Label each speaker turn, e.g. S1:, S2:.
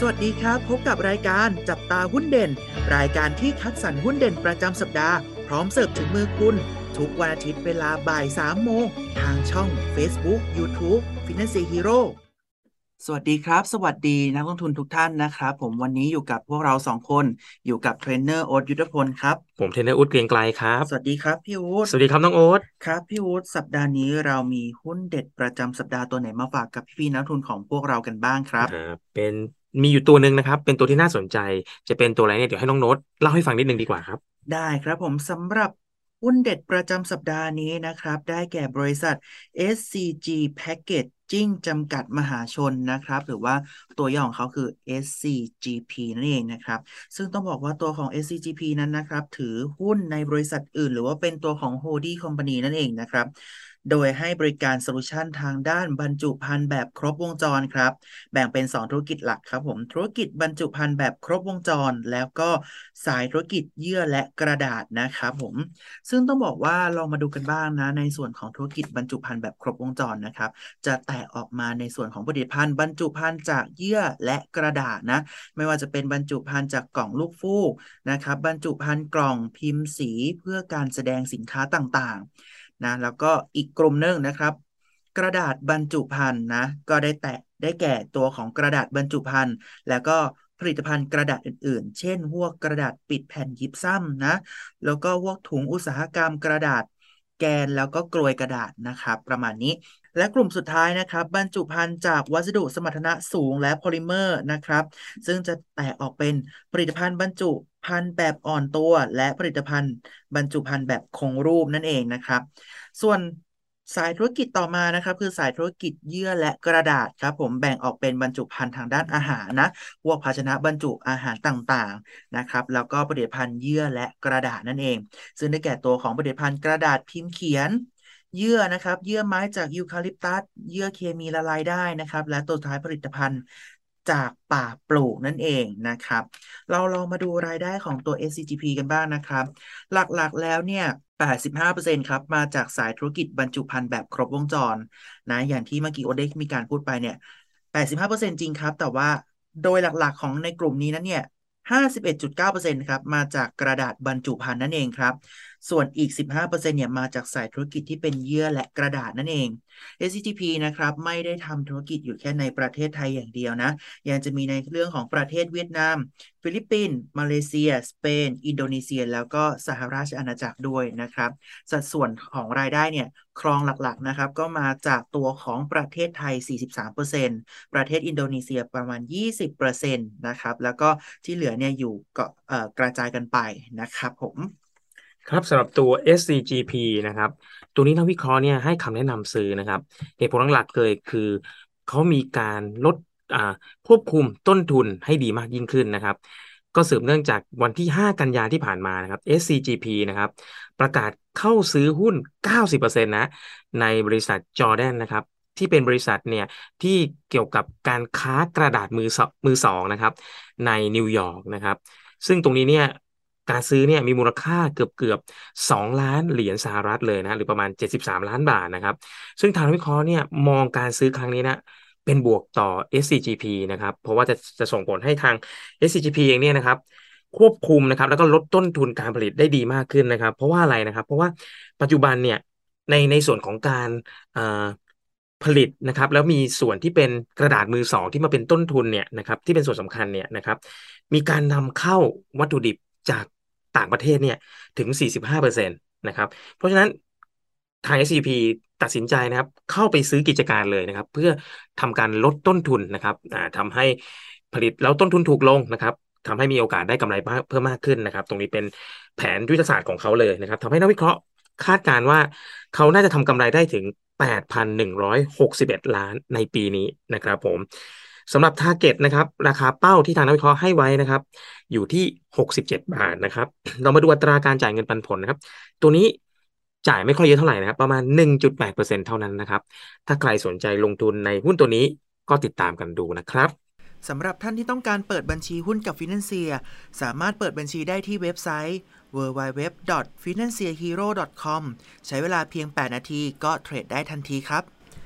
S1: สวัสดีครับ พบกับรายการจับตาหุ้นเด่น รายการที่คัดสรรหุ้นเด่นประจำสัปดาห์ พร้อมเสิร์ฟถึงมือคุณ ทุกวันอาทิตย์เวลาบ่าย3โมง ทางช่อง Facebook YouTube Finance Hero สวัสดีครับ สวัสดีนักลงทุนทุกท่านนะครับ ผมวันนี้อยู่กับพวกเราสองคนอยู่กับเทรนเนอร์โอ๊ตยุทธพลครับ
S2: ผมเทรนเนอร์อู๊ดเกรียงไกรครับ
S1: สวัสดีครับพี่อู๊ด
S2: สวัสดีครับน้องโอ๊ต
S1: ครับพี่อู๊ดสัปดาห์นี้เรามีหุ้นเด็ดประจำสัปดาห์ตัวไหนมาฝากกับพี่ๆนักลงทุนของพวกเรากันบ้างครับ
S2: อ่าเป็น มีอยู่ตัวหนึ่งนะครับ เป็นตัวที่น่าสนใจ จะเป็นตัวอะไรเนี่ยเดี๋ยวให้น้องโน้ตเล่าให้ฟังนิดนึงดีกว่าครับ
S1: ได้ครับผมสำหรับหุ้นเด็ดประจำสัปดาห์นี้นะครับ ได้แก่บริษัท SCG Packaging จำกัดมหาชนนะครับ หรือว่าตัวย่อของเขาคือ SCGP นั่นเองนะครับ ซึ่งต้องบอกว่าตัวของ SCGP นั้นนะครับ ถือหุ้นในบริษัทอื่น หรือว่าเป็นตัวของ Holding Company นั่นเองนะครับ โดยให้บริการโซลูชันทางด้านบรรจุภัณฑ์แบบครบวงจรครับ แบ่งเป็น 2 ธุรกิจหลักครับผมธุรกิจบรรจุภัณฑ์แบบครบวงจร แล้วก็สายธุรกิจเยื่อและกระดาษนะครับผม ซึ่งต้องบอกว่าลองมาดูกันบ้างนะ ในส่วนของธุรกิจบรรจุภัณฑ์แบบครบวงจรนะครับ จะแตกออกมาในส่วนของผลิตภัณฑ์บรรจุภัณฑ์จากเยื่อและกระดาษนะ ไม่ว่าจะเป็นบรรจุภัณฑ์จากกล่องลูกฟูกนะครับบรรจุภัณฑ์กล่องพิมพ์สีเพื่อการแสดงสินค้าต่างๆ นะแล้วก็อีกกลุ่มหนึ่งนะครับ กระดาษบรรจุภัณฑ์นะก็ได้แตะได้แก่ตัวของกระดาษบรรจุภัณฑ์แล้วก็ผลิตภัณฑ์กระดาษอื่นๆ เช่นพวกกระดาษปิดแผ่นยิปซัมนะ แล้วก็พวกถุงอุตสาหกรรมกระดาษแกนแล้วก็กรวยกระดาษนะครับ ประมาณนี้ และกลุ่มสุดท้ายนะครับ บรรจุภัณฑ์จากวัสดุสมรรถนะสูงและโพลิเมอร์นะครับ ซึ่งจะแตกออกเป็นผลิตภัณฑ์บรรจุภัณฑ์แบบอ่อนตัว และผลิตภัณฑ์บรรจุภัณฑ์แบบคงรูปนั่นเองนะครับ ส่วนสายธุรกิจต่อมานะครับ คือสายธุรกิจเยื่อและกระดาษครับ ผมแบ่งออกเป็นบรรจุภัณฑ์ทางด้านอาหารนะพวกภาชนะบรรจุอาหารต่างๆนะครับ แล้วก็ผลิตภัณฑ์เยื่อและกระดาษนั่นเอง ซึ่งได้แก่ตัวของผลิตภัณฑ์กระดาษพิมพ์เขียน เยื่อนะครับ เยื่อไม้จากยูคาลิปตัสเยื่อเคมีละลายได้นะครับ และตัวท้ายผลิตภัณฑ์จากป่าปลูกนั่นเองนะครับ เราลองมาดูรายได้ของตัว SCGP กันบ้างนะครับ หลักๆแล้วเนี่ย 85%ครับ มาจากสายธุรกิจบรรจุภัณฑ์แบบครบวงจรนะอย่างที่เมื่อกี้โอเด็กมีการพูดไปเนี่ย 85%จริงครับ แต่ว่าโดยหลักๆของในกลุ่มนี้นั้นเนี่ย 51.9%ครับ มาจากกระดาษบรรจุภัณฑ์นั่นเองครับ ส่วนอีก 15%เนี่ยมาจากสายธุรกิจที่เป็นเยื่อและกระดาษนั่นเอง SCTP นะครับไม่ได้ทำธุรกิจอยู่แค่ในประเทศไทยอย่างเดียวนะ ยังจะมีในเรื่องของประเทศเวียดนาม ฟิลิปปินส์มาเลเซีย สเปน อินโดนีเซีย แล้วก็สหราชอาณาจักรด้วยนะครับ สัดส่วนของรายได้เนี่ยครองหลักๆนะครับก็มาจากตัวของประเทศไทย 43%ประเทศอินโดนีเซียประมาณ 20%นะครับแล้วก็ที่เหลือเนี่ยอยู่ก็เอ่อกระจายกันไปนะครับผม
S2: ครับสำหรับตัว SCGP นะครับ ตัวนี้นักวิเคราะห์เนี่ยให้คำแนะนำซื้อนะครับเหตุผลหลักๆเลยคือเขามีการลดควบคุมต้นทุนให้ดีมากยิ่งขึ้นนะครับ ก็สืบเนื่องจากวันที่ 5 กันยาที่ผ่านมานะครับ SCGP นะครับ ประกาศเข้าซื้อหุ้น 90%นะในบริษัทจอร์แดนนะครับที่เป็นบริษัทเนี่ยที่เกี่ยวกับการค้ากระดาษมือมือสองนะครับ ในนิวยอร์กนะครับ ซึ่งตรงนี้เนี่ย การซื้อเนี่ยมีมูลค่าเกือบเกือบ2ล้านเหรียญสหรัฐเลยนะหรือประมาณ 73 ล้านบาทนะครับ ซึ่งทางวิเคราะห์เนี่ยมองการซื้อครั้งนี้นะเป็นบวกต่อ SCGP นะครับ เพราะว่าจะจะส่งผลให้ทาง SCGP เองเนี่ยนะครับ ควบคุมนะครับ แล้วก็ลดต้นทุนการผลิตได้ดีมากขึ้นนะครับ เพราะว่าอะไรนะครับ เพราะว่าปัจจุบันเนี่ยในในส่วนของการผลิตนะครับแล้วมีส่วนที่เป็นกระดาษมือสองที่มาเป็นต้นทุนเนี่ยนะครับที่เป็นส่วนสำคัญเนี่ยนะครับมีการนำเข้าวัตถุดิบจาก ต่างประเทศเนี่ยถึง 45%นะครับ เพราะฉะนั้นทาง SCP ตัดสินใจนะครับ เข้าไปซื้อกิจการเลยนะครับ เพื่อทำการลดต้นทุนนะครับทำให้ผลิตแล้วต้นทุนถูกลงนะครับทำให้มีโอกาสได้กำไรเพิ่มมากขึ้นนะครับ ตรงนี้เป็นแผนยุทธศาสตร์ของเขาเลยนะครับทำให้นักวิเคราะห์คาดการว่าเขาน่าจะทำกำไรได้ถึง 8,161 ล้านในปีนี้นะครับผม สำหรับ t a r g e t นะครับ ราคาเป้าที่ทางนักวิเคราะห์ให้ไว้นะครับ อยู่ที่ 67 บาทนะครับ เรามาดูอัตราการจ่ายเงินปันผลนะครับ ตัวนี้จ่ายไม่ค่อยเยอะเท่าไหร่นะครับ ประมาณ 1.8%เท่านั้นนะครับ ถ้าใครสนใจลงทุนในหุ้นตัวนี้ก็ติดตามกันดูนะครับ
S1: สำหรับท่านที่ต้องการเปิดบัญชีหุ้นกับฟินแลนเซียสามารถเปิดบัญชีได้ที่เว็บไซต์ www.financehero.com ใช้เวลาเพียง 8 นาทีก็เทรดได้ทันทีครับ